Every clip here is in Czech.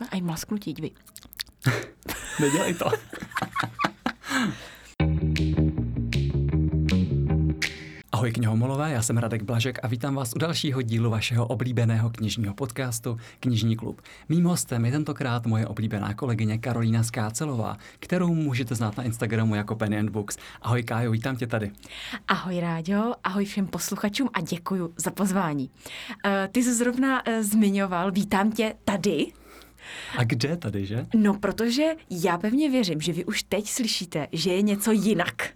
A i mlasknutí, dví. Nedělej to. Ahoj knihomolové, já jsem Radek Blažek a vítám vás u dalšího dílu vašeho oblíbeného knižního podcastu Knižní klub. Mým hostem je tentokrát moje oblíbená kolegyně Karolína Skácelová, kterou můžete znát na Instagramu jako Penny and Books. Ahoj Kájo, vítám tě tady. Ahoj Ráďo, ahoj všem posluchačům a děkuji za pozvání. Uh, ty jsi zrovna uh, zmiňoval, vítám tě tady, a kde tady, že? No, protože já pevně věřím, že vy už teď slyšíte, že je něco jinak.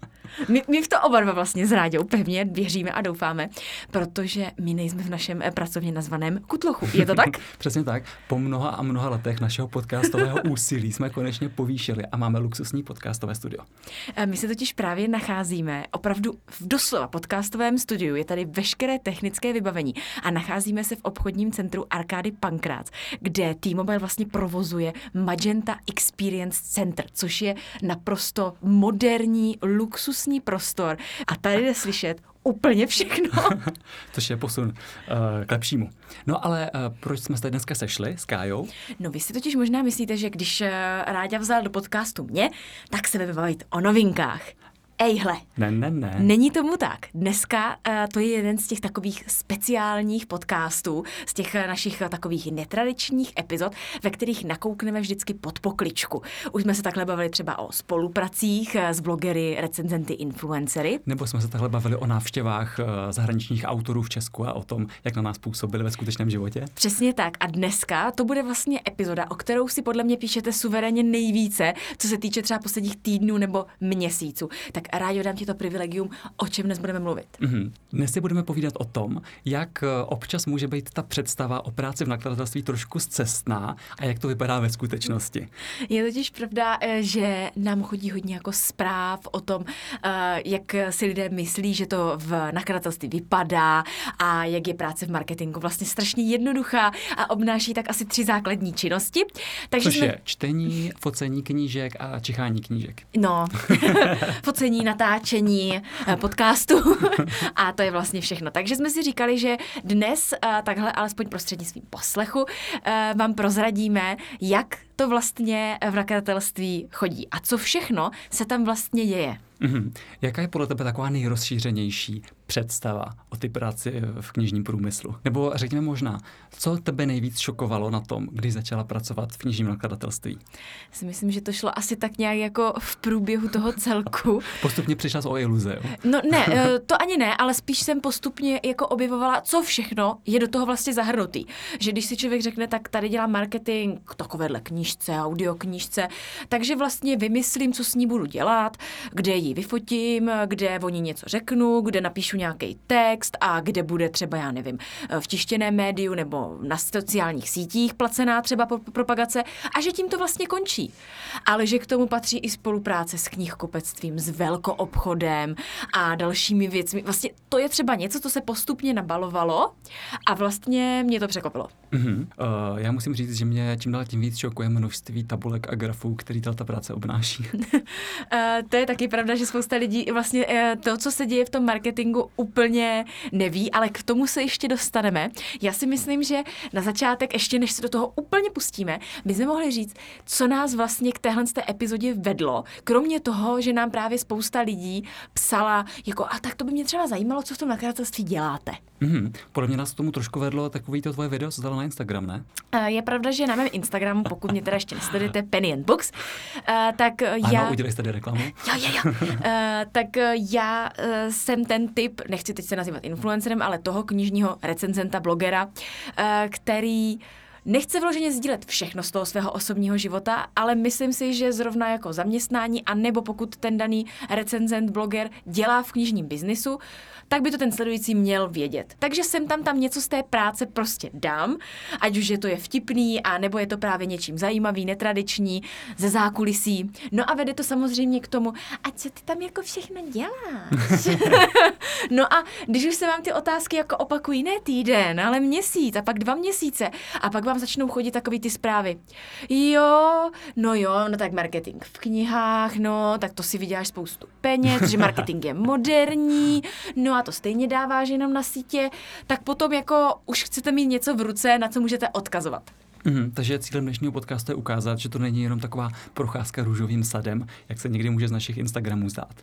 My, my v to oba dva vlastně s Ráďou pevně věříme a doufáme, protože my nejsme v našem eh, pracovně nazvaném kutlochu. Je to tak? Přesně tak. Po mnoha a mnoha letech našeho podcastového úsilí jsme konečně povýšili a máme luxusní podcastové studio. Eh, my se totiž právě nacházíme opravdu v doslova podcastovém studiu. Je tady veškeré technické vybavení a nacházíme se v obchodním centru Arkády Pankrác, kde T-Mobile vlastně provozuje Magenta Experience Center, což je naprosto moderní luxus luxusní prostor a tady jde slyšet úplně všechno. Což je posun uh, k lepšímu. No ale uh, proč jsme se tady dneska sešli s Kájou? No vy si totiž možná myslíte, že když uh, Ráďa vzal do podcastu mě, tak se vybavit o novinkách. Ejhle. Ne, ne, ne. Není tomu tak. Dneska uh, to je jeden z těch takových speciálních podcastů, z těch uh, našich uh, takových netradičních epizod, ve kterých nakoukneme vždycky pod pokličku. Už jsme se takhle bavili třeba o spolupracích uh, s blogery, recenzenty, influencery. Nebo jsme se takhle bavili o návštěvách uh, zahraničních autorů v Česku a o tom, jak na nás působili ve skutečném životě. Přesně tak. A dneska to bude vlastně epizoda, o kterou si podle mě píšete suverénně nejvíce, co se týče třeba posledních týdnů nebo měsíců. Tak rádi dám ti to privilegium, o čem dnes budeme mluvit. Mm-hmm. Dnes si budeme povídat o tom, jak eh, občas může být ta představa o práci v nakladatelství trošku zcestná a jak to vypadá ve skutečnosti. Je totiž pravda, eh, že nám chodí hodně jako zpráv o tom, eh, jak si lidé myslí, že to v nakladatelství vypadá a jak je práce v marketingu vlastně strašně jednoduchá a obnáší tak asi tři základní činnosti. Takže Což jsme... je čtení, focení knížek a čichání knížek. No, focení natáčení eh, podcastu a to je vlastně všechno. Takže jsme si říkali, že dnes eh, takhle alespoň prostřednictvím poslechu eh, vám prozradíme, jak to vlastně v nakladatelství chodí a co všechno se tam vlastně děje. Mm-hmm. Jaká je podle tebe taková nejrozšířenější představa o ty práci v knižním průmyslu? Nebo řekněme možná, co tebe nejvíc šokovalo na tom, když začala pracovat v knižním nakladatelství? Si myslím, že to šlo asi tak nějak jako v průběhu toho celku. postupně přišla o iluze, jo? No ne, eh, to ani ne, ale spíš jsem postupně jako objevovala, co všechno je do toho vlastně zahrnutý. Že když si člověk řekne, tak tady dělám marketing takovéhle knížce, audio knížce, takže vlastně vymyslím, co s ní budu dělat, kde ji vyfotím, kde o ní něco řeknu, kde napíšu nějaký text a kde bude třeba, já nevím, v tištěném médiu nebo na sociálních sítích placená třeba propagace a že tím to vlastně končí. Ale že k tomu patří i spolupráce s knihkupectvím, s velkoobchodem a dalšími věcmi. Vlastně to je třeba něco, co se postupně nabalovalo a vlastně mě to překvapilo. Mm-hmm. Uh, já musím říct, že mě čím dál tím víc šokuje množství tabulek a grafů, který ta práce obnáší. uh, to je taky pravda, že spousta lidí vlastně uh, to, co se děje v tom marketingu, úplně neví, ale k tomu se ještě dostaneme. Já si myslím, že na začátek, ještě než se do toho úplně pustíme, bychom mohli říct, co nás vlastně k téhle té epizodě vedlo, kromě toho, že nám právě spousta lidí psala, jako a tak to by mě třeba zajímalo, co v tom nakladatelství děláte. Mm-hmm. Podle mě nás tomu trošku vedlo takový to tvoje video, co dala na Instagram, ne? Uh, je pravda, že na mém Instagramu, pokud mě teda ještě nesledujete, Penny and Books, uh, tak ano, já... udělej tady reklamu. Jo, jo, jo. Uh, tak já uh, jsem ten typ, nechci teď se nazývat influencerem, ale toho knižního recenzenta, blogera, uh, který Nechce vloženě sdílet všechno z toho svého osobního života, ale myslím si, že zrovna jako zaměstnání, a nebo pokud ten daný recenzent, bloger dělá v knižním biznisu, tak by to ten sledující měl vědět. Takže sem tam tam něco z té práce prostě dám, ať už je to je vtipný, a nebo je to právě něčím zajímavý, netradiční, ze zákulisí. No a vede to samozřejmě k tomu, a co ty tam jako všechno děláš? no a když už se vám ty otázky jako opakují, ne týden, ale měsíc a pak dva měsíce a pak vám začnou chodit takový ty zprávy. Jo, no jo, no tak marketing v knihách, no, tak to si vyděláš spoustu peněz, že marketing je moderní, no a to stejně dáváš jenom na sítě, tak potom jako už chcete mít něco v ruce, na co můžete odkazovat. Mm, takže cílem dnešního podcastu je ukázat, že to není jenom taková procházka růžovým sadem, jak se někdy může z našich Instagramů zdát.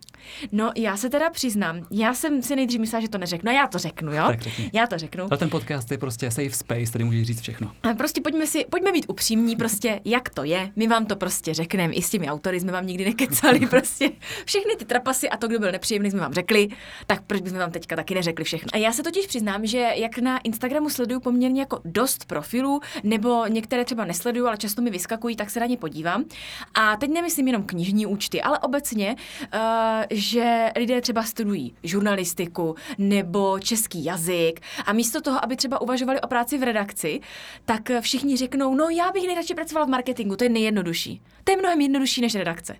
No, já se teda přiznám, já jsem si nejdřív myslela, že to neřeknu, já to řeknu, jo? Tak řekni. Já to řeknu. Ale ten podcast je prostě safe space, tady můžeš říct všechno. Prostě pojďme si, pojďme být upřímní, prostě jak to je, my vám to prostě řekneme, i s těmi autory jsme vám nikdy nekecali, prostě všechny ty trapasy a to, kdo byl nepříjemný, jsme vám řekli, tak proč bychom vám teďka taky neřekli všechno. A já se totiž přiznám, že jak na Instagramu sleduju poměrně jako dost profilů, nebo některé třeba nesleduju, ale často mi vyskakují, tak se na ně podívám. A teď nemyslím jenom knižní účty, ale obecně, uh, že lidé třeba studují žurnalistiku nebo český jazyk a místo toho, aby třeba uvažovali o práci v redakci, tak všichni řeknou, no já bych nejradši pracovala v marketingu, to je nejjednodušší. To je mnohem jednodušší než redakce.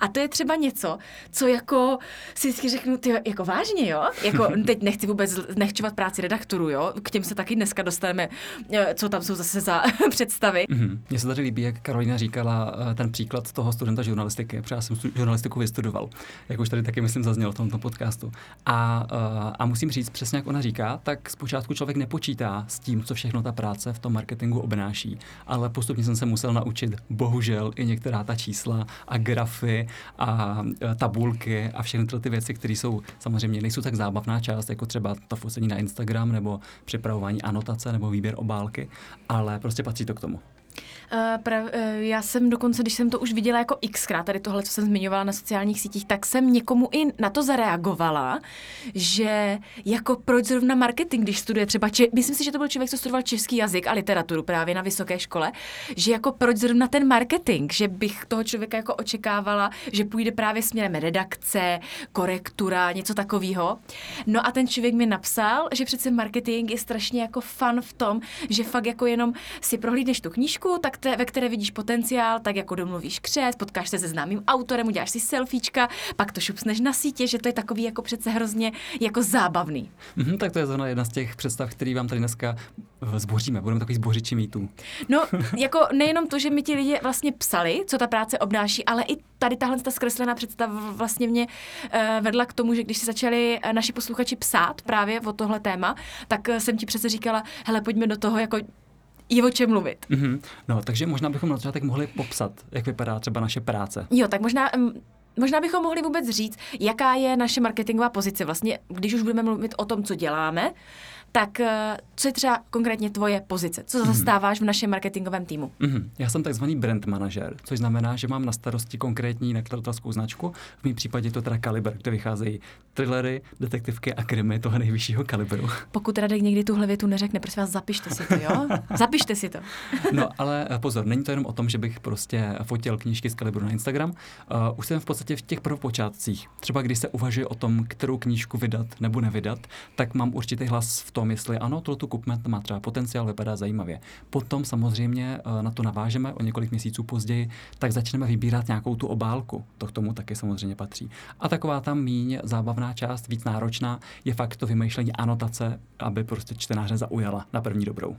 A to je třeba něco, co jako si vždycky řeknu, ty jako vážně, jo? Jako teď nechci vůbec nechčovat práci redaktorů, jo? K těm se taky dneska dostaneme, eh, co tam jsou zase za představy. Mm-hmm. Mně se tady líbí, jak Karolina říkala eh, ten příklad toho studenta žurnalistiky, protože já jsem žurnalistiku vystudoval, jak už tady taky myslím zaznělo v tomto podcastu. A, eh, a musím říct, přesně jak ona říká, tak zpočátku člověk nepočítá s tím, co všechno ta práce v tom marketingu obnáší, ale postupně jsem se musel naučit, bohužel, i některá ta čísla a grafy a e, tabulky a všechny tyhle ty věci, které jsou samozřejmě nejsou tak zábavná část, jako třeba to focení na Instagram nebo připravování anotace nebo výběr obálky, ale prostě patří to k tomu. Uh, prav, uh, já jsem dokonce, když jsem to už viděla jako xkrát, tady tohle, co jsem zmiňovala na sociálních sítích, tak jsem někomu i na to zareagovala, že jako proč zrovna marketing, když studuje třeba, če- myslím si, že to byl člověk, co studoval český jazyk a literaturu právě na vysoké škole, že jako proč zrovna ten marketing, že bych toho člověka jako očekávala, že půjde právě směrem redakce, korektura, něco takového. No a ten člověk mi napsal, že přece marketing je strašně jako fun v tom, že fakt jako jenom si prohlídneš tu knížku, tak te, ve které vidíš potenciál, tak jako domluvíš křes, potkáš se se známým autorem, uděláš si selfiečka, pak to šupsneš na sítě, že to je takový jako přece hrozně jako zábavný. Mm-hmm, tak to je zrovna jedna z těch představ, který vám tady dneska eh, zboříme. Budeme takový zbořiči mýtů. No, jako nejenom to, že mi ti lidi vlastně psali, co ta práce obnáší, ale i tady tahle ta zkreslená představa vlastně mě uh, vedla k tomu, že když si začali uh, naši posluchači psát právě o tohle téma, tak uh, jsem ti přece říkala, hele, pojďme do toho jako je o čem mluvit. Mm-hmm. No, takže možná bychom na začátek mohli popsat, jak vypadá třeba naše práce. Jo, tak možná Možná bychom mohli vůbec říct, jaká je naše marketingová pozice. Vlastně, když už budeme mluvit o tom, co děláme, tak eh, co je třeba konkrétně tvoje pozice? Co mhm. zastáváš v našem marketingovém týmu? Mm-hmm. Já jsem takzvaný brand manažer, což znamená, že mám na starosti konkrétní nakladatelskou značku. V mém případě je to teda Kaliber, kde vycházejí thrillery, detektivky a krimi toho nejvyššího kalibru. Pokud Radek někdy tuhle větu neřekne, prosím vás, zapište si to, jo? Zapište si to. no, ale eh, pozor, není to jenom o tom, že bych prostě fotil knížky z Kalibru na Instagram. Uh, už jsem v podstatě v těch prvopočátcích. Třeba když se uvažuje o tom, kterou knížku vydat nebo nevydat, tak mám určitý hlas v tom, tom, jestli ano, tohle kupme, to má třeba potenciál, vypadá zajímavě. Potom samozřejmě eh, na to navážeme o několik měsíců později, tak začneme vybírat nějakou tu obálku. To k tomu taky samozřejmě patří. A taková tam míň zábavná část, víc náročná, je fakt to vymýšlení anotace, aby prostě čtenáře zaujala na první dobrou.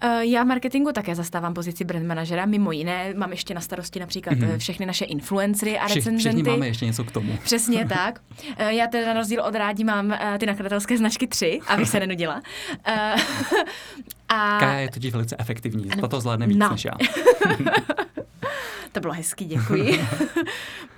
Eh, já marketingu také zastávám pozici brand manažera, mimo jiné mám ještě na starosti například mm-hmm. všechny naše influencery a recenzenty. Všichni máme ještě něco k tomu. Přesně tak. Eh, já teda na rozdíl od rádi mám ty nakladatelské značky tři, abych se nenudila. a... Kaja je totiž velice efektivní, to zvládne víc no. než já. To bylo hezký, děkuji.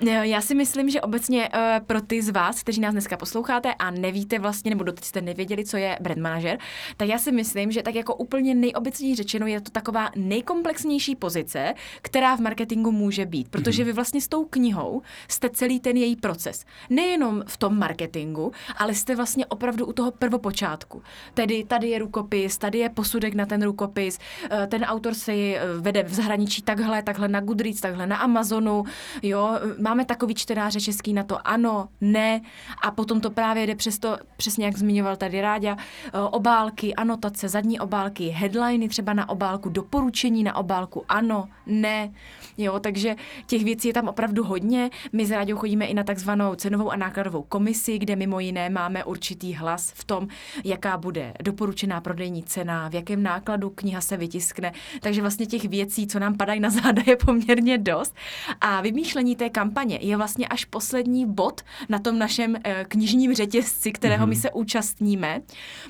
Já si myslím, že obecně uh, pro ty z vás, kteří nás dneska posloucháte a nevíte vlastně, nebo doteď jste nevěděli, co je brand manager, tak já si myslím, že tak jako úplně nejobecněji řečeno je to taková nejkomplexnější pozice, která v marketingu může být, protože mhm. vy vlastně s tou knihou jste celý ten její proces. Nejenom v tom marketingu, ale jste vlastně opravdu u toho prvopočátku. Tedy tady je rukopis, tady je posudek na ten rukopis, eh, ten autor si eh, vede v zahraničí takhle, takhle na Goodreads, takhle na Amazonu, jo, máme takový čtenáře český na to ano, ne a potom to právě jde přes to, přesně jak zmiňoval tady Ráďa, eh, obálky, anotace, zadní obálky, headliny třeba na obálku, doporučení na obálku, ano, ne, jo, takže těch věcí je tam opravdu hodně. My s Ráďou chodíme i na takzvanou cenovou a nákladovou komisi, kde mimo jiné máme určitý hlas v tom, jaká bude doporučená prodejní cena, v jakém nákladu kniha se vytiskne. Takže vlastně těch věcí, co nám padají na záda, je poměrně úplně dost. A vymýšlení té kampaně je vlastně až poslední bod na tom našem eh, knižním řetězci, kterého mm-hmm. my se účastníme,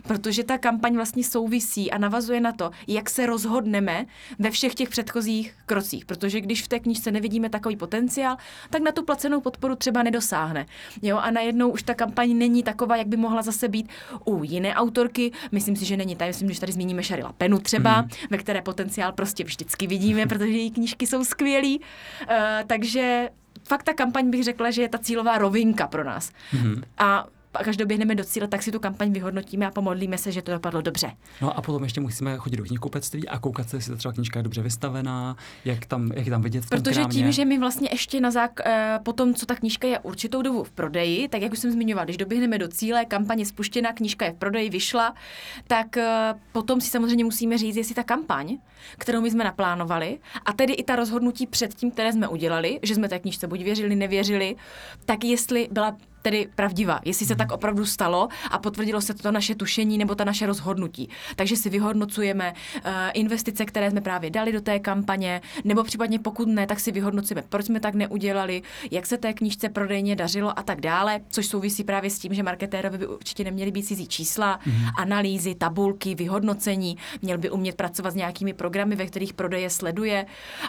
protože ta kampaň vlastně souvisí a navazuje na to, jak se rozhodneme ve všech těch předchozích krocích. Protože když v té knižce nevidíme takový potenciál, tak na tu placenou podporu třeba nedosáhne. Jo, a najednou už ta kampaň není taková, jak by mohla zase být u jiné autorky. Myslím si, že není tady, myslím, když tady zmíníme Sharila Penu třeba, mm. ve které potenciál prostě vždycky vidíme, protože její knížky jsou skvělý. Uh, takže fakt ta kampaň bych řekla, že je ta cílová rovinka pro nás. Mm. A až doběhneme do cíle, tak si tu kampaň vyhodnotíme a pomodlíme se, že to dopadlo dobře. No a potom ještě musíme chodit do knihkupectví a koukat se, jestli ta třeba knížka je dobře vystavená, jak tam, jak tam vidět v tom Protože krámě. tím, že my vlastně ještě na zák, eh, po tom, co ta knížka je určitou dobu v prodeji, tak jak už jsem zmiňovala, když doběhneme do cíle, kampaně spuštěna, knížka je v prodeji, vyšla, tak eh, potom si samozřejmě musíme říct, jestli ta kampaň, kterou my jsme naplánovali, a tedy i ta rozhodnutí předtím, které jsme udělali, že jsme té knížce buď věřili, nevěřili, tak jestli byla tedy pravdivá, jestli se tak opravdu stalo a potvrdilo se to naše tušení nebo ta naše rozhodnutí. Takže si vyhodnocujeme uh, investice, které jsme právě dali do té kampaně, nebo případně pokud ne, tak si vyhodnocujeme, proč jsme tak neudělali, jak se té knížce prodejně dařilo a tak dále, což souvisí právě s tím, že marketérovi by určitě neměly být cizí čísla, mm-hmm. analýzy, tabulky, vyhodnocení, měl by umět pracovat s nějakými programy, ve kterých prodeje sleduje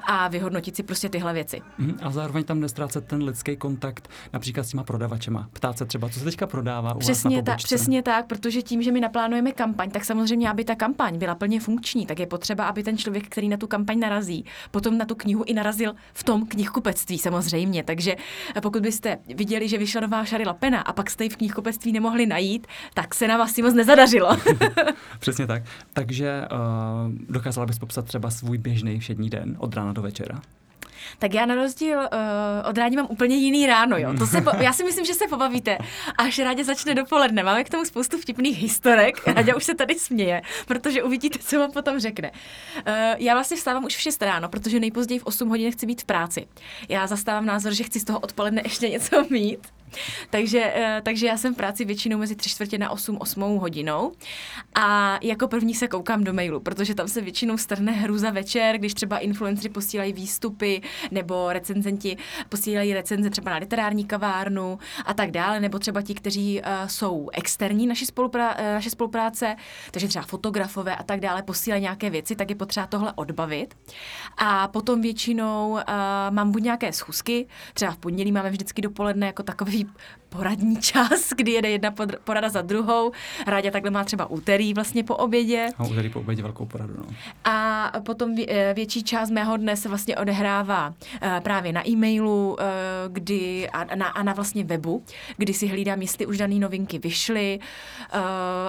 a vyhodnotit si prostě tyhle věci. Mm, a zároveň tam nestrácet ten lidský kontakt například s těma prodavačema ptát se třeba, co se teďka prodává u přesně vás na tak, Přesně tak, protože tím, že my naplánujeme kampaň, tak samozřejmě, aby ta kampaň byla plně funkční, tak je potřeba, aby ten člověk, který na tu kampaň narazí, potom na tu knihu i narazil v tom knihkupectví samozřejmě. Takže pokud byste viděli, že vyšla nová Šarila Pena a pak jste ji v knihkupectví nemohli najít, tak se na vás si moc nezadařilo. Přesně tak. Takže uh, dokázala bys popsat třeba svůj běžný všední den od rána do večera? Tak já na rozdíl uh, od rádi mám úplně jiný ráno. Jo. To se po, já si myslím, že se pobavíte, až rádě začne dopoledne. Máme k tomu spoustu vtipných historek. Rádě už se tady směje, protože uvidíte, co vám potom řekne. Uh, já vlastně vstávám už v 6 ráno, protože nejpozději v 8 hodin chci být v práci. Já zastávám názor, že chci z toho odpoledne ještě něco mít takže, eh, takže já jsem v práci většinou mezi tři čtvrtě na 8, 8 hodinou a jako první se koukám do mailu, protože tam se většinou strhne hruza večer, když třeba influenceri posílají výstupy nebo recenzenti posílají recenze třeba na literární kavárnu a tak dále, nebo třeba ti, kteří uh, jsou externí naši, spolupra- uh, naše spolupráce, takže třeba fotografové a tak dále posílají nějaké věci, tak je potřeba tohle odbavit. A potom většinou uh, mám buď nějaké schůzky, třeba v pondělí máme vždycky dopoledne jako takový poradní čas, kdy jede jedna porada za druhou. Ráďa takhle má třeba úterý vlastně po obědě. A úterý po obědě velkou poradu, no. A potom eh, větší část mého dne se vlastně odehrává eh, právě na e-mailu, eh, kdy a na, a na vlastně webu, kdy si hlídám, jestli už dané novinky vyšly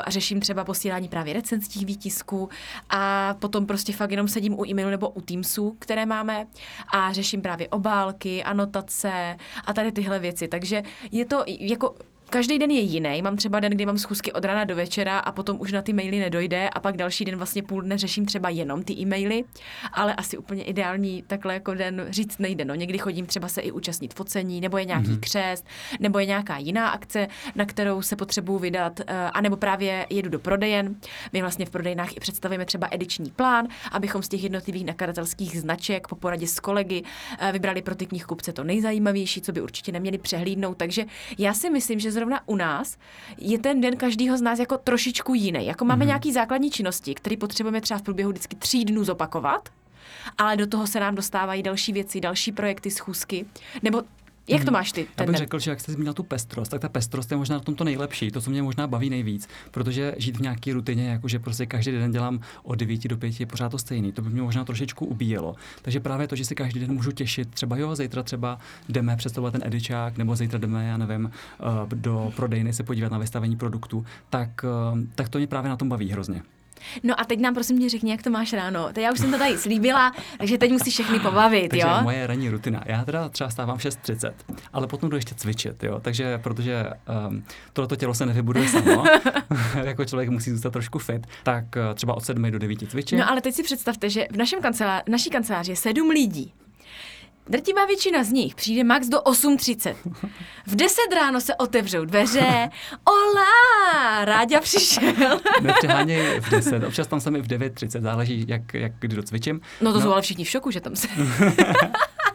a řeším třeba posílání právě recenzních výtisků a potom prostě fakt jenom sedím u e-mailu nebo u Teamsu, které máme a řeším právě obálky, anotace a tady tyhle věci. Takže je to jako Každý den je jiný. Mám třeba den, kdy mám schůzky od rána do večera a potom už na ty maily nedojde a pak další den vlastně půl dne řeším třeba jenom ty e-maily, ale asi úplně ideální takhle jako den říct nejde. No, někdy chodím třeba se i účastnit focení, nebo je nějaký mm-hmm. křest, nebo je nějaká jiná akce, na kterou se potřebuji vydat, eh, anebo právě jedu do prodejen. My vlastně v prodejnách i představujeme třeba ediční plán, abychom z těch jednotlivých nakladatelských značek po poradě s kolegy eh, vybrali pro ty knihkupce to nejzajímavější, co by určitě neměli přehlídnout. Takže já si myslím, že zrovna u nás je ten den každýho z nás jako trošičku jiný. Jako máme mm-hmm. nějaký základní činnosti, které potřebujeme třeba v průběhu vždycky tří dnů zopakovat, ale do toho se nám dostávají další věci, další projekty, schůzky, nebo jak to mhm. máš ty? Ten Já bych řekl, že jak jsi zmínil tu pestrost, tak ta pestrost je možná na tom to nejlepší, to, co mě možná baví nejvíc, protože žít v nějaké rutině, jakože prostě každý den dělám od 9 do 5 je pořád to stejný, to by mě možná trošičku ubíjelo. Takže právě to, že si každý den můžu těšit, třeba jo, zítra třeba jdeme představovat ten edičák, nebo zítra jdeme, já nevím, eh, do prodejny se podívat na vystavení produktu, tak, eh, tak to mě právě na tom baví hrozně. No a teď nám prosím tě řekni, jak to máš ráno. Teď já už jsem to tady slíbila, takže teď musíš všechny pobavit, takže jo? moje ranní rutina. Já teda třeba stávám 6.30, ale potom jdu ještě cvičit, jo? Takže protože um, tohleto tělo se nevybuduje samo, jako člověk musí zůstat trošku fit, tak uh, třeba od 7 do 9 cvičím. No ale teď si představte, že v našem kanceláři, naší kanceláři je 7 lidí. Drtivá většina z nich přijde max do 8.30. V 10 ráno se otevřou dveře. Ola, Ráďa přišel. Nepřeháněj v 10, občas tam jsem i v 9.30, záleží, jak, jak kdy docvičím. No to no. jsou ale všichni v šoku, že tam se...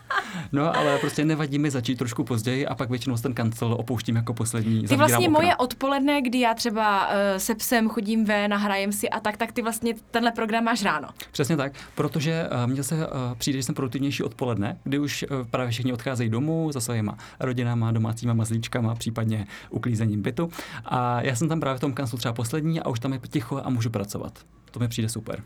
No, ale prostě nevadí mi začít trošku později a pak většinou ten kancel opouštím jako poslední. Ty vlastně okna. moje odpoledne, kdy já třeba uh, se psem chodím ven, nahrajem si a tak, tak ty vlastně tenhle program máš ráno. Přesně tak, protože uh, mně se uh, přijde, že jsem produktivnější odpoledne, kdy už uh, právě všichni odcházejí domů za svýma rodinama, domácíma mazlíčkama, případně uklízením bytu. A já jsem tam právě v tom kanclu třeba poslední a už tam je ticho a můžu pracovat. To mi přijde super.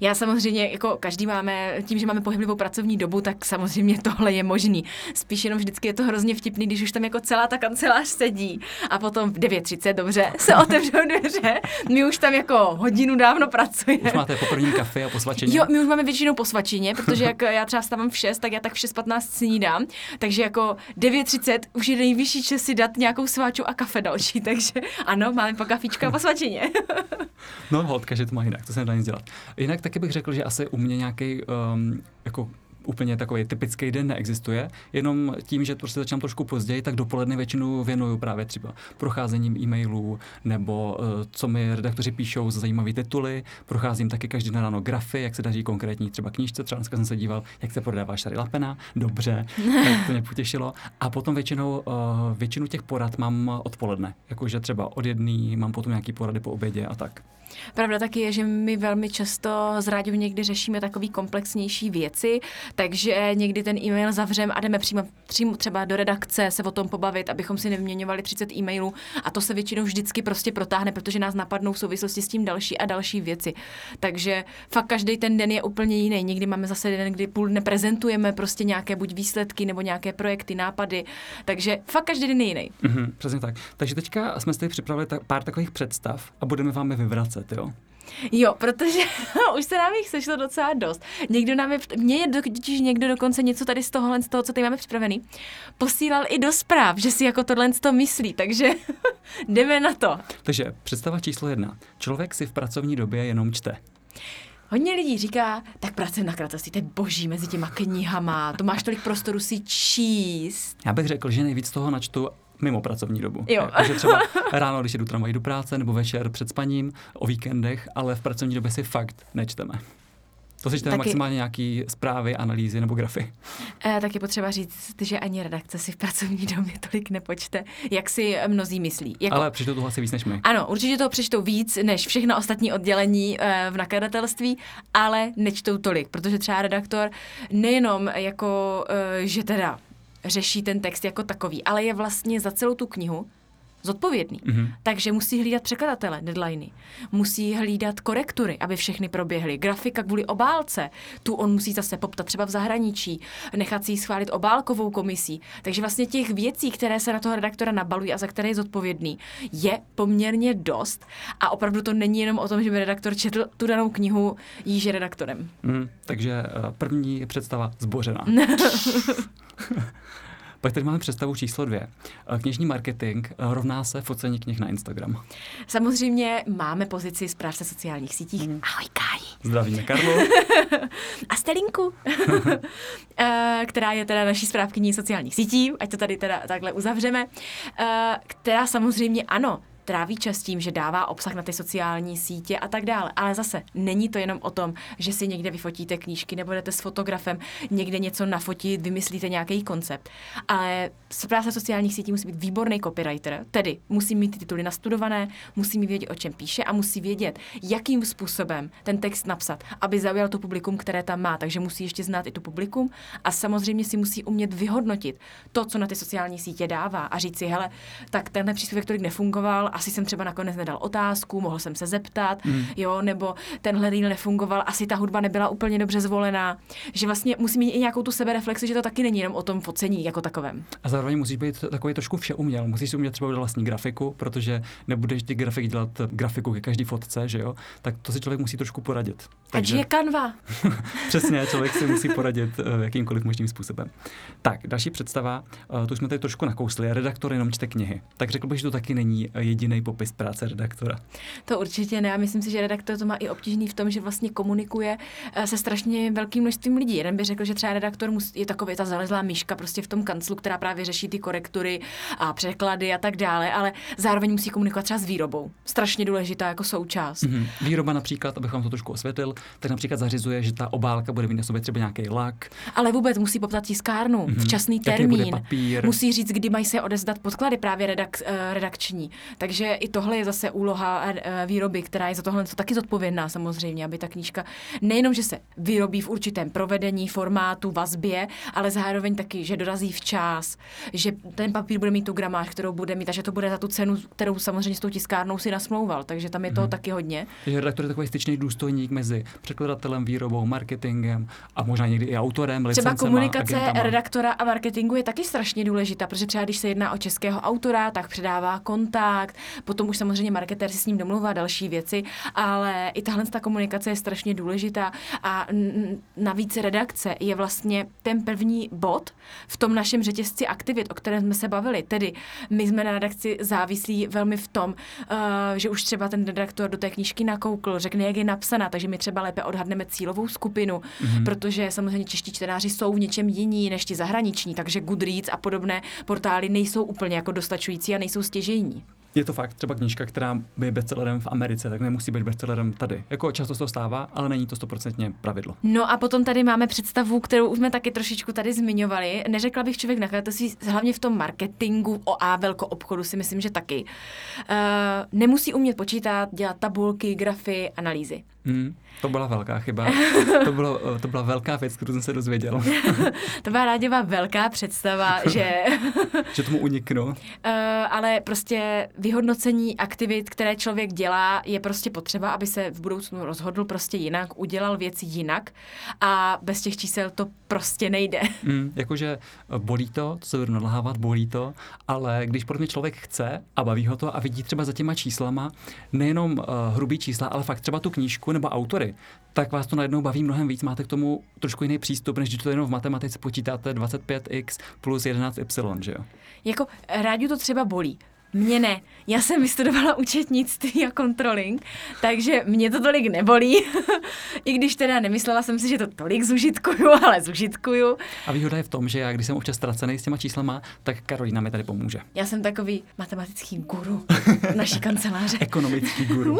Já samozřejmě, jako každý máme, tím, že máme pohyblivou pracovní dobu, tak samozřejmě tohle je možný. Spíš jenom vždycky je to hrozně vtipný, když už tam jako celá ta kancelář sedí a potom v 9.30, dobře, se otevřou dveře, my už tam jako hodinu dávno pracujeme. Už máte po prvním kafe a po svačině? Jo, my už máme většinou po svačině, protože jak já třeba stávám v 6, tak já tak v 6.15 snídám, takže jako 9.30 už je nejvyšší čas si dát nějakou sváču a kafe další, takže ano, máme po kafička a po svačině. no, hodka, že to má jinak, to se nedá nic dělat. Jinak taky bych řekl, že asi u mě nějaký um, jako úplně takový typický den neexistuje, jenom tím, že prostě začínám trošku později, tak dopoledne většinu věnuju právě třeba procházením e-mailů nebo uh, co mi redaktoři píšou za zajímavé tituly, procházím taky každý den ráno grafy, jak se daří konkrétní třeba knížce, třeba dneska jsem se díval, jak se prodává Šary Lapena, dobře, tak to mě potěšilo. A potom většinou, uh, většinu těch porad mám odpoledne, jakože třeba od jedný mám potom nějaký porady po obědě a tak. Pravda taky je, že my velmi často z rádiu někdy řešíme takové komplexnější věci, takže někdy ten e-mail zavřeme a jdeme přímo, přímo třeba do redakce se o tom pobavit, abychom si nevyměňovali 30 e-mailů a to se většinou vždycky prostě protáhne, protože nás napadnou v souvislosti s tím další a další věci. Takže fakt každý ten den je úplně jiný. Někdy máme zase den, kdy půl dne prezentujeme prostě nějaké buď výsledky nebo nějaké projekty, nápady. Takže fakt každý den je jiný. Mm-hmm, přesně tak. Takže teďka jsme si připravili ta- pár takových představ a budeme vám je jo? Jo, protože už se nám jich sešlo docela dost. Někdo nám je, mě je totiž někdo dokonce něco tady z tohohle, z toho, co tady máme připravený, posílal i do zpráv, že si jako tohle to myslí, takže jdeme na to. Takže představa číslo jedna. Člověk si v pracovní době jenom čte. Hodně lidí říká, tak pracujeme na kratostí, to je boží mezi těma knihama, to máš tolik prostoru si číst. Já bych řekl, že nejvíc toho načtu mimo pracovní dobu. Jo. Takže třeba ráno, když jdu tramvají do práce, nebo večer před spaním, o víkendech, ale v pracovní době si fakt nečteme. To si čteme Taky... maximálně nějaký zprávy, analýzy nebo grafy. E, tak je potřeba říct, že ani redakce si v pracovní době tolik nepočte, jak si mnozí myslí. Jako... Ale přečtou toho asi víc než my. Ano, určitě to přečtou víc než všechno ostatní oddělení e, v nakladatelství, ale nečtou tolik, protože třeba redaktor nejenom jako, e, že teda řeší ten text jako takový, ale je vlastně za celou tu knihu zodpovědný. Mm-hmm. Takže musí hlídat překladatele, deadliny. Musí hlídat korektury, aby všechny proběhly. Grafika kvůli obálce, tu on musí zase poptat třeba v zahraničí, nechat si ji schválit obálkovou komisí. Takže vlastně těch věcí, které se na toho redaktora nabalují a za které je zodpovědný, je poměrně dost. A opravdu to není jenom o tom, že by redaktor četl tu danou knihu, jíž je redaktorem. Mm, takže eh, první představa zbořena. Pak tady máme představu číslo dvě. Eh, knižní marketing eh, rovná se focení knih na Instagram. Samozřejmě máme pozici správce sociálních sítích. Mm. Ahoj, Káji. Zdravíme, Karlo. A Stelinku, eh, která je teda naší správkyní sociálních sítí, ať to tady teda takhle uzavřeme, která samozřejmě ano, tráví čas tím, že dává obsah na ty sociální sítě a tak dále. Ale zase není to jenom o tom, že si někde vyfotíte knížky nebo jdete s fotografem někde něco nafotit, vymyslíte nějaký koncept. Ale práce sociálních sítí musí být výborný copywriter, tedy musí mít ty tituly nastudované, musí mít vědět, o čem píše a musí vědět, jakým způsobem ten text napsat, aby zaujal to publikum, které tam má. Takže musí ještě znát i tu publikum a samozřejmě si musí umět vyhodnotit to, co na ty sociální sítě dává a říct si, hele, tak tenhle příspěvek tolik nefungoval, asi jsem třeba nakonec nedal otázku, mohl jsem se zeptat, mm. jo, nebo tenhle reel nefungoval, asi ta hudba nebyla úplně dobře zvolená. Že vlastně musí mít i nějakou tu sebereflexi, že to taky není jenom o tom focení jako takovém. A zároveň musíš být takový trošku vše uměl. Musíš umět třeba udělat vlastní grafiku, protože nebudeš ty grafik dělat grafiku ke každý fotce, že jo? Tak to si člověk musí trošku poradit. Takže je kanva. Přesně, člověk si musí poradit uh, jakýmkoliv možným způsobem. Tak, další představa, uh, tu jsme tady trošku nakousli. Redaktor jenom čte knihy. Tak řekl bych, že to taky není jediný popis práce redaktora. To určitě ne. A myslím si, že redaktor to má i obtížný v tom, že vlastně komunikuje eh, se strašně velkým množstvím lidí. Jeden by řekl, že třeba redaktor je takový ta zalezlá myška prostě v tom kanclu, která právě řeší ty korektury a překlady a tak dále, ale zároveň musí komunikovat třeba s výrobou. Strašně důležitá jako součást. Mm-hmm. Výroba například, abych vám to trošku osvětlil, tak například zařizuje, že ta obálka bude mít na sobě třeba nějaký lak. Ale vůbec musí poptat tiskárnu, mm-hmm. včasný termín. Musí říct, kdy mají se odezdat podklady právě redak, eh, redakční. Takže i tohle je zase úloha eh, výroby, která je za tohle taky zodpovědná samozřejmě, aby ta knížka nejenom, že se vyrobí v určitém provedení, formátu, vazbě, ale zároveň taky, že dorazí včas, že ten papír bude mít tu gramáž, kterou bude mít, a že to bude za tu cenu, kterou samozřejmě s tou tiskárnou si nasmlouval. Takže tam je toho hmm. taky hodně. Takže redaktor je takový styčný důstojník mezi překladatelem, výrobou, marketingem a možná někdy i autorem. Třeba komunikace agentama. redaktora a marketingu je taky strašně důležitá, protože třeba když se jedná o českého autora, tak předává kontakt, potom už samozřejmě marketér si s ním domluvá další věci, ale i tahle ta komunikace je strašně důležitá a navíc redakce je vlastně ten první bod v tom našem řetězci aktivit, o kterém jsme se bavili. Tedy my jsme na redakci závislí velmi v tom, uh, že už třeba ten redaktor do té knížky nakoukl, řekne, jak je napsaná, takže my třeba lépe odhadneme cílovou skupinu, mm-hmm. protože samozřejmě čeští čtenáři jsou v něčem jiní než ti zahraniční, takže Goodreads a podobné portály nejsou úplně jako dostačující a nejsou stěžejní je to fakt třeba knížka, která je bestsellerem v Americe, tak nemusí být bestsellerem tady. Jako často se to stává, ale není to stoprocentně pravidlo. No a potom tady máme představu, kterou už jsme taky trošičku tady zmiňovali. Neřekla bych člověk nakladatelství, hlavně v tom marketingu o A velko obchodu si myslím, že taky. Uh, nemusí umět počítat, dělat tabulky, grafy, analýzy. Hmm, to byla velká chyba. To, bylo, to byla velká věc, kterou jsem se dozvěděl. to byla ráděva velká představa, že... že tomu uniknu. Uh, ale prostě vyhodnocení aktivit, které člověk dělá, je prostě potřeba, aby se v budoucnu rozhodl prostě jinak, udělal věci jinak a bez těch čísel to prostě nejde. Mm, jakože eh, bolí to, to se budu nalhávat, bolí to, ale když pro mě člověk chce a baví ho to a vidí třeba za těma číslama nejenom uh, hrubý čísla, ale fakt třeba tu knížku nebo autory, tak vás to najednou baví mnohem víc. Máte k tomu trošku jiný přístup, než když to jenom v matematice počítáte 25x plus 11y, že jo? Jako rádi to třeba bolí. Mě ne. Já jsem vystudovala účetnictví a controlling, takže mě to tolik nebolí. I když teda nemyslela jsem si, že to tolik zužitkuju, ale zužitkuju. A výhoda je v tom, že já, když jsem občas ztracený s těma číslama, tak Karolina mi tady pomůže. Já jsem takový matematický guru naší kanceláře. Ekonomický guru.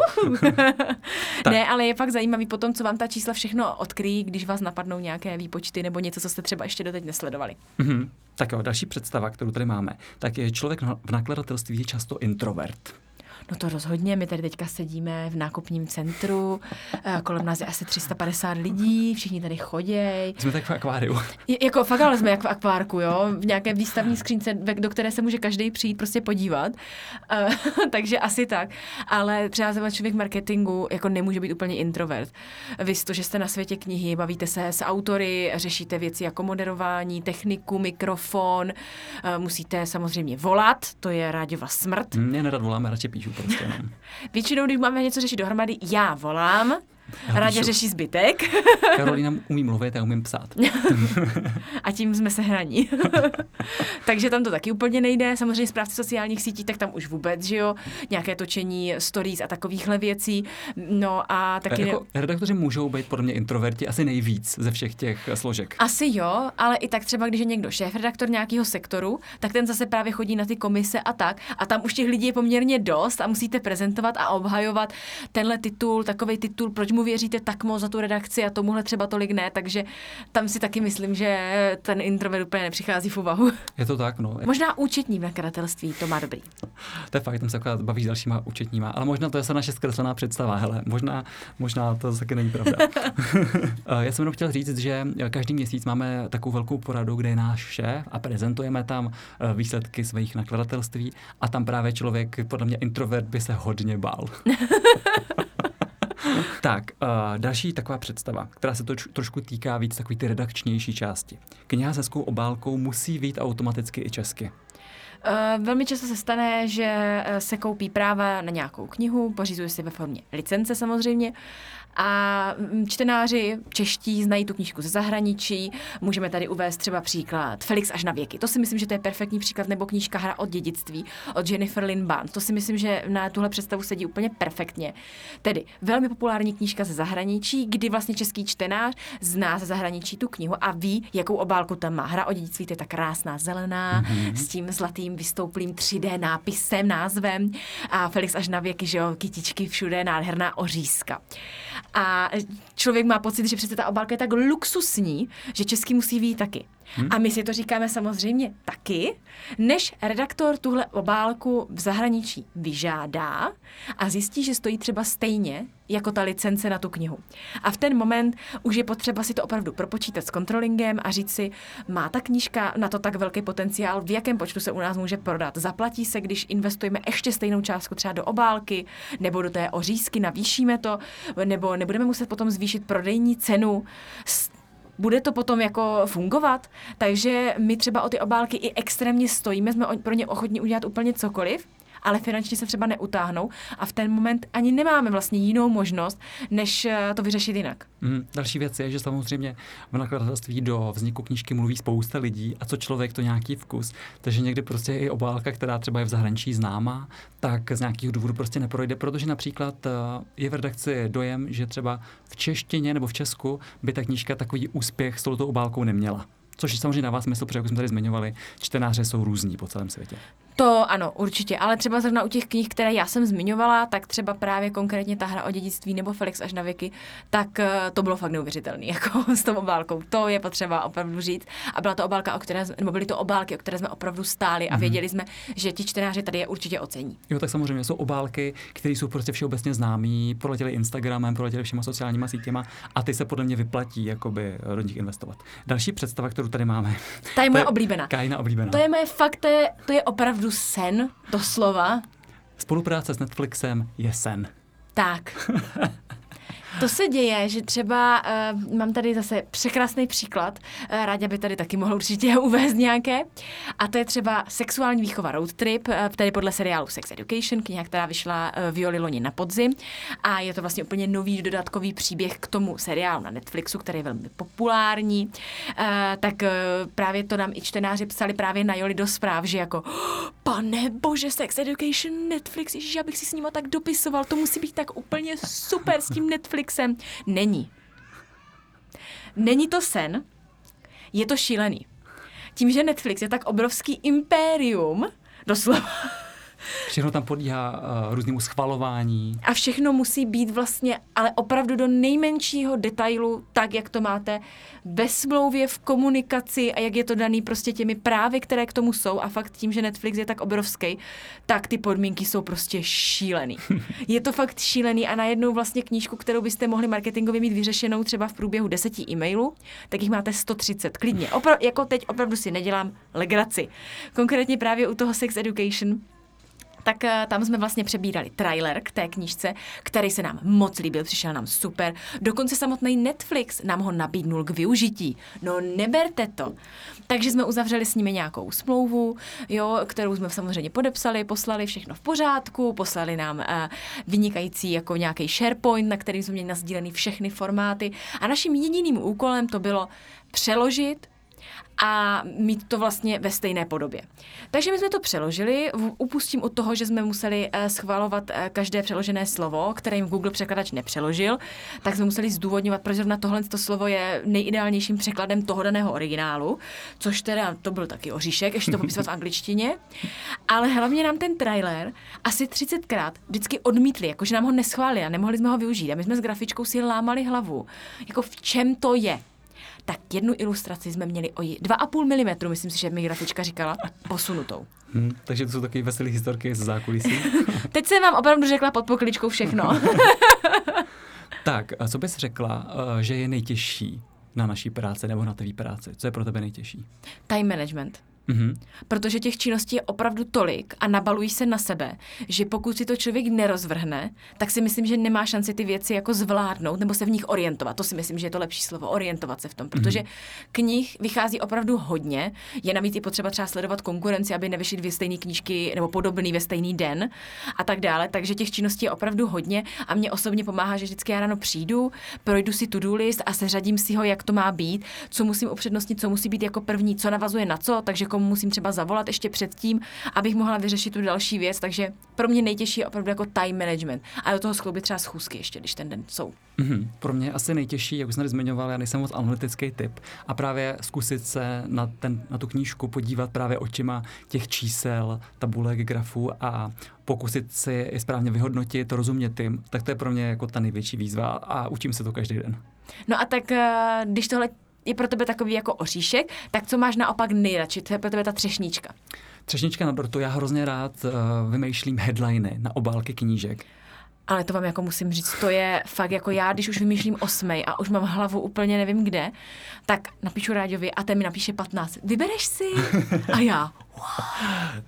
ne, ale je fakt zajímavý potom, co vám ta čísla všechno odkryjí, když vás napadnou nějaké výpočty nebo něco, co jste třeba ještě doteď nesledovali. Mm-hmm. Tak jo, další představa, kterou tady máme, tak je člověk v nakladatelství je často introvert. No to rozhodně, my tady teďka sedíme v nákupním centru, eh, kolem nás je asi 350 lidí, všichni tady chodějí. Jsme tak v akváriu. Je, jako fakt, ale jsme jak v akvárku, jo, v nějaké výstavní skřínce, do které se může každý přijít prostě podívat. Uh, takže asi tak. Ale třeba zrovna člověk marketingu jako nemůže být úplně introvert. Vy to, že jste na světě knihy, bavíte se s autory, řešíte věci jako moderování, techniku, mikrofon, uh, musíte samozřejmě volat, to je rádiova smrt. Mě nerad volám, radši píšu prostě. No. Většinou, když máme něco řešit dohromady, já volám, Rádě řeší zbytek. Karolina umí mluvit, a umím psát. a tím jsme se hraní. Takže tam to taky úplně nejde. Samozřejmě zprávci sociálních sítí, tak tam už vůbec, že jo, nějaké točení stories a takovýchhle věcí. No a taky... A jako redaktoři můžou být podle mě introverti asi nejvíc ze všech těch složek. Asi jo, ale i tak třeba, když je někdo šéf-redaktor nějakého sektoru, tak ten zase právě chodí na ty komise a tak. A tam už těch lidí je poměrně dost a musíte prezentovat a obhajovat tenhle titul, takový titul, proč mu věříte tak moc za tu redakci a tomuhle třeba tolik ne, takže tam si taky myslím, že ten introvert úplně nepřichází v úvahu. Je to tak, no. Možná účetní v nakladatelství, to má dobrý. to je fakt, tam se akorát baví s dalšíma účetníma, ale možná to je se naše zkreslená představa, hele, možná, možná to taky není pravda. Eh, já jsem jenom chtěl říct, že každý měsíc máme takovou velkou poradu, kde je náš šéf a prezentujeme tam eh, výsledky svých nakladatelství a tam právě člověk, podle mě introvert, by se hodně bál. Tak, uh, další taková představa, která se to trošku týká víc takový ty redakčnější části. Kniha se hezkou obálkou musí být automaticky i česky. Uh, velmi často se stane, že se koupí práva na nějakou knihu, pořizuje si ve formě licence samozřejmě A mm, čtenáři čeští znají tu knížku ze zahraničí. Můžeme tady uvést třeba příklad Felix až na věky. To si myslím, že to je perfektní příklad, nebo knížka Hra od dědictví od Jennifer Lynn Barnes. To si myslím, že na tuhle představu sedí úplně perfektně. Tedy velmi populární knížka ze zahraničí, kdy vlastně český čtenář zná ze zahraničí tu knihu a ví, jakou obálku tam má. Hra o dědictví to je ta krásná zelená mm-hmm. s tím zlatým vystouplým 3D nápisem, názvem a Felix až na věky, že jo, kytičky všude, nádherná ořízka. A člověk má pocit, že přece ta obálka je tak luxusní, že český musí být taky. Hmm. A my si to říkáme samozřejmě taky, než redaktor tuhle obálku v zahraničí vyžádá a zjistí, že stojí třeba stejně jako ta licence na tu knihu. A v ten moment už je potřeba si to opravdu propočítat s kontrolingem a říct si, má ta knížka na to tak velký potenciál, v jakém počtu se u nás může prodat. Zaplatí se, když investujeme ještě stejnou částku třeba do obálky nebo do té ořízky, navýšíme to, nebo nebudeme muset potom zvýšit prodejní cenu bude to potom jako fungovat. Takže my třeba o ty obálky i extrémně stojíme, jsme pro ně ochotní udělat úplně cokoliv, ale finančně se třeba neutáhnou a v ten moment ani nemáme vlastně jinou možnost, než eh, to vyřešit jinak. Mm, další věc je, že samozřejmě v nakladatelství do vzniku knížky mluví spousta lidí a co člověk to nějaký vkus. Takže někdy prostě i obálka, která třeba je v zahraničí známá, tak z nějakých důvodů prostě neprojde, protože například eh, je v redakci dojem, že třeba v češtině nebo v Česku by ta knížka takový úspěch s touto obálkou neměla. Což samozřejmě dává smysl, protože jak jsme tady zmiňovali, čtenáře jsou různí po celém světě. To ano, určitě, ale třeba zrovna u těch knih, které já jsem zmiňovala, tak třeba právě konkrétně ta hra o dědictví nebo Felix až na věky, tak eh, to bylo fakt neuvěřitelné, jako s tou obálkou. To je potřeba opravdu říct. A byla to obálka, o které, nebo byly to obálky, o které jsme opravdu stáli a mhm. věděli jsme, že ti čtenáři tady je určitě ocení. Jo, tak samozřejmě jsou obálky, které jsou prostě všeobecně známí, proletěli Instagramem, proletěli všema sociálníma sítěma a ty se podle mě vyplatí jakoby do nich investovat. Další představa, kterou tady máme. Ta je moje oblíbená. Kajna oblíbená. To je moje fakt, to je, to je opravdu opravdu sen, doslova. Spolupráce s Netflixem je sen. Tak. To se děje, že třeba uh, mám tady zase překrásný příklad, uh, ráda by tady taky mohl určitě uvést nějaké, a to je třeba sexuální výchova road trip, uh, tedy podle seriálu Sex Education, kniha, která vyšla uh, Violi loni na podzim. A je to vlastně úplně nový dodatkový příběh k tomu seriálu na Netflixu, který je velmi populární, uh, tak uh, právě to nám i čtenáři psali právě na Joli do zpráv, že jako oh, pane bože, Sex Education, Netflix, ježiš, já bych si s ním tak dopisoval, to musí být tak úplně super s tím Netflix Netflixem. Není. Není to sen, je to šílený. Tím, že Netflix je tak obrovský impérium, doslova, Všechno tam podíhá uh, různému schvalování. A všechno musí být vlastně, ale opravdu do nejmenšího detailu, tak, jak to máte ve smlouvě, v komunikaci a jak je to daný prostě těmi právy, které k tomu jsou. A fakt tím, že Netflix je tak obrovský, tak ty podmínky jsou prostě šílený. je to fakt šílený a najednou vlastně knížku, kterou byste mohli marketingově mít vyřešenou třeba v průběhu deseti e-mailů, tak jich máte 130. Klidně. Opra- jako teď opravdu si nedělám legraci. Konkrétně právě u toho Sex Education tak eh, tam jsme vlastně přebírali trailer k té knížce, který se nám moc líbil, přišel nám super. Dokonce samotný Netflix nám ho nabídnul k využití. No neberte to. Takže jsme uzavřeli s nimi nějakou smlouvu, jo, kterou jsme samozřejmě podepsali, poslali všechno v pořádku, poslali nám uh, vynikající jako nějaký SharePoint, na kterým jsme měli nazdílený všechny formáty. A naším jediným úkolem to bylo přeložit a mít to vlastně ve stejné podobě. Takže my jsme to přeložili, upustím od toho, že jsme museli eh, schvalovat eh, každé přeložené slovo, které jim Google překladač nepřeložil, tak jsme museli zdůvodňovat, proč zrovna tohle to slovo je nejideálnějším překladem toho daného originálu, což teda to byl taky oříšek, ještě to popisovat v angličtině. Ale hlavně nám ten trailer asi 30krát vždycky odmítli, jakože nám ho neschválili a nemohli jsme ho využít. A my jsme s grafičkou si lámali hlavu, jako v čem to je tak jednu ilustraci jsme měli o 2,5 mm, myslím si, že mi grafička říkala, posunutou. Hmm, takže to jsou takové veselé historky z zákulisí. Teď jsem vám opravdu řekla pod pokličkou všechno. tak, a co bys řekla, eh, že je nejtěžší na naší práci nebo na tvý práci? Co je pro tebe nejtěžší? Time management. Mm-hmm. Protože těch činností je opravdu tolik a nabalují se na sebe, že pokud si to člověk nerozvrhne, tak si myslím, že nemá šanci ty věci jako zvládnout nebo se v nich orientovat. To si myslím, že je to lepší slovo, orientovat se v tom, protože mm-hmm. knih vychází opravdu hodně. Je navíc i potřeba třeba sledovat konkurenci, aby nevyšly dvě stejné knížky nebo podobný ve stejný den a tak dále. Takže těch činností je opravdu hodně a mě osobně pomáhá, že vždycky já ráno přijdu, projdu si to-do list a seřadím si ho, jak to má být, co musím upřednostnit, co musí být jako první, co navazuje na co, takže komu musím třeba zavolat ještě předtím, abych mohla vyřešit tu další věc. Takže pro mě nejtěžší je opravdu jako time management. A do toho skloubit třeba schůzky ještě, když ten den jsou. Mm-hmm. Pro mě asi nejtěžší, jak už jsem zmiňoval, já nejsem moc analytický typ. A právě zkusit se na, ten, na tu knížku podívat právě očima těch čísel, tabulek, grafů a pokusit si je správně vyhodnotit, rozumět jim, tak to je pro mě jako ta největší výzva a učím se to každý den. No a tak eh, když tohle je pro tebe takový jako oříšek, tak co máš naopak nejradši? To je pro tebe ta třešnička. Třešnička na dortu, já hrozně rád uh, vymýšlím headliny na obálky knížek. Ale to vám jako musím říct, to je fakt jako já, když už vymýšlím osmej a už mám hlavu úplně nevím kde, tak napíšu Ráďovi a ten mi napíše 15. Vybereš si? A já,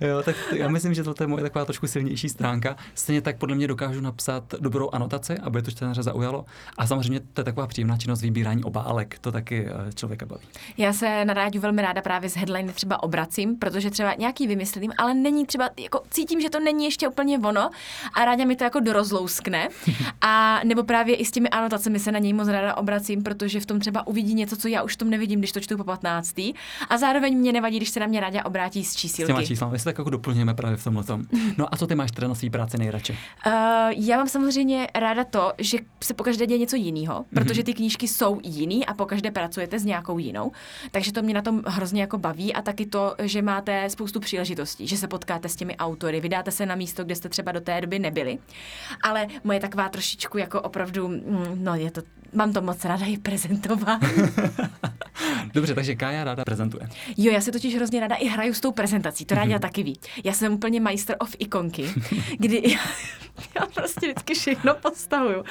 Jo, tak já myslím, že to je moje taková trošku silnější stránka. Stejně tak podle mě dokážu napsat dobrou anotaci, aby to čtenáře zaujalo. A samozřejmě to je taková příjemná činnost vybírání obálek. To taky eh, člověka baví. Já se na rádiu velmi ráda právě z headline třeba obracím, protože třeba nějaký vymyslím, ale není třeba, jako cítím, že to není ještě úplně ono a ráda mi to jako dorozlouskne. A nebo právě i s těmi anotacemi se na něj moc ráda obracím, protože v tom třeba uvidí něco, co já už v tom nevidím, když to čtu po 15. A zároveň mě nevadí, když se na mě ráda obrátí s čísílky. S těma číslami, my se tak jako doplňujeme právě v tomhle tom. No a co ty máš teda na své práci nejradši? Uh, já mám samozřejmě ráda to, že se po každé děje něco jiného, mhm. protože ty knížky jsou jiný a po každé pracujete s nějakou jinou. Takže to mě na tom hrozně jako baví a taky to, že máte spoustu příležitostí, že se potkáte s těmi autory, vydáte se na místo, kde jste třeba do té doby nebyli. Ale moje taková trošičku jako opravdu, mm, no je to, mám to moc ráda i prezentovat. Dobře, takže Kája ráda prezentuje. Jo, já se totiž hrozně ráda i hraju s tou prezentací, to ráda mm-hmm. taky ví. Já jsem úplně majster of ikonky, kdy já, já prostě vždycky všechno postavuju.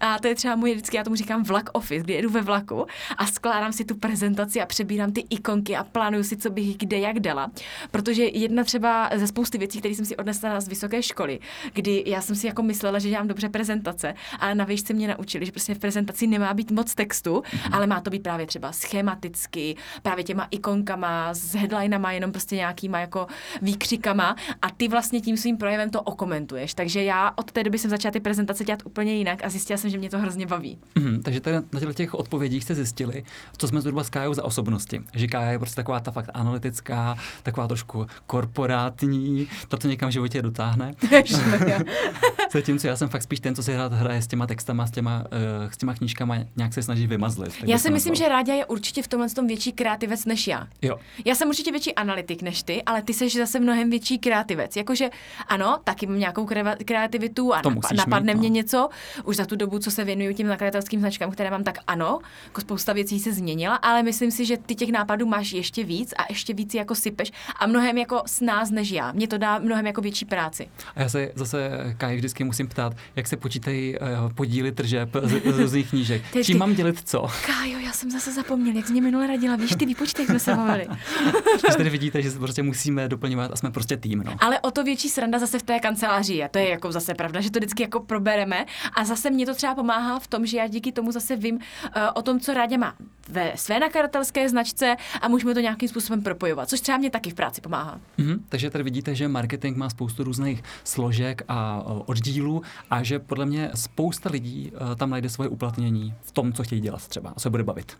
A to je třeba můj vždycky, já tomu říkám vlak office, kdy jedu ve vlaku a skládám si tu prezentaci a přebírám ty ikonky a plánuju si, co bych kde jak dala. Protože jedna třeba ze spousty věcí, které jsem si odnesla z vysoké školy, kdy já jsem si jako myslela, že dělám dobře prezentace, ale na výšce mě naučili, že prostě v prezentaci nemá být moc textu, mm-hmm. ale má to být právě třeba schematicky, právě těma ikonkama, s headlinama, jenom prostě nějakýma jako výkřikama a ty vlastně tím svým projevem to okomentuješ. Takže já od té doby jsem začala ty prezentace dělat úplně jinak a zjistila jsem, že mě to hrozně baví. Mm, takže tady na těch odpovědích jste zjistili, co jsme zhruba s Kájou za osobnosti. Že Kája je prostě taková ta fakt analytická, taková trošku korporátní, to, co někam v životě dotáhne. Zatímco já jsem fakt spíš ten, co si rád hraje s těma textama, s těma, uh, s těma knížkama, nějak se snaží vymazlit. Já si myslím, že Ráďa je určitě v tomhle tom větší kreativec než já. Jo. Já jsem určitě větší analytik než ty, ale ty jsi zase mnohem větší kreativec. Jakože ano, taky mám nějakou kreativitu a nap- napadne mít, mě no. něco. Už za tu dobu, co se věnuju těm nakladatelským značkám, které mám, tak ano, jako spousta věcí se změnila, ale myslím si, že ty těch nápadů máš ještě víc a ještě víc jako sypeš a mnohem jako s nás než já. Mě to dá mnohem jako větší práci. A já se zase Kaj vždycky musím ptát, jak se počítají uh, podíly tržeb z, z různých knížek. Čím vždy... mám dělit co? Kájo, já jsem zase zapomněl, jak jsi mě minule radila. Víš, ty výpočty, jsme se bavili. tady vidíte, že prostě musíme doplňovat a jsme prostě tým. No. Ale o to větší sranda zase v té kanceláři je. To je jako zase pravda, že to vždycky jako probereme. A zase mě to třeba pomáhá v tom, že já díky tomu zase vím uh, o tom, co Rádě má ve své nakladatelské značce a můžeme to nějakým způsobem propojovat, což třeba mě taky v práci pomáhá. Mm-hmm, takže tady vidíte, že marketing má spoustu různých složek a uh, oddílů a že podle mě spousta lidí uh, tam najde svoje uplatnění v tom, co chtějí dělat třeba a co bude bavit.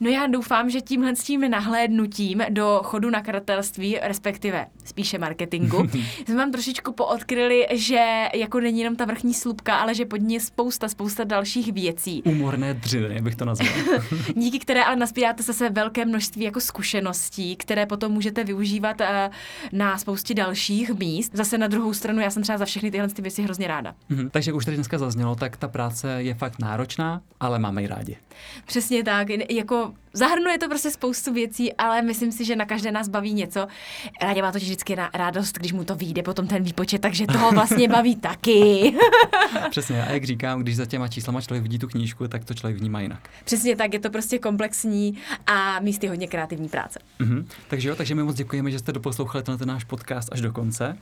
No já doufám, že tímhle s tím nahlédnutím do chodu nakladatelství, respektive spíše marketingu, jsme vám trošičku poodkryli, že jako není jenom ta vrchní slupka, ale že pod ní je spousta, spousta dalších věcí. Umorné dřiny, bych to nazval. Díky které ale naspíráte zase velké množství jako zkušeností, které potom můžete využívat uh, na spoustě dalších míst. Zase na druhou stranu, já jsem třeba za všechny tyhle ty věci hrozně ráda. Mm-hmm. Takže už tady dneska zaznělo, tak ta práce je fakt náročná, ale máme ji rádi. Přesně tak. Je jako zahrnuje to prostě spoustu věcí, ale myslím si, že na každé nás baví něco. Rádě má totiž vždycky radost, když mu to vyjde potom ten výpočet, takže toho vlastně baví taky. Přesně, a jak říkám, když za těma číslama člověk vidí tu knížku, tak to člověk vnímá jinak. Přesně tak, je to prostě komplexní a místy hodně kreativní práce. Mm-hmm. Takže jo, takže my moc děkujeme, že jste doposlouchali ten náš podcast až do konce.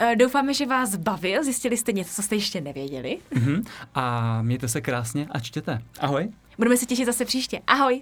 Uh, doufáme, že vás bavil, zjistili jste něco, co jste ještě nevěděli. Mm-hmm. A mějte se krásně a čtěte. Ahoj. Budeme se těšit zase příště. Ahoj.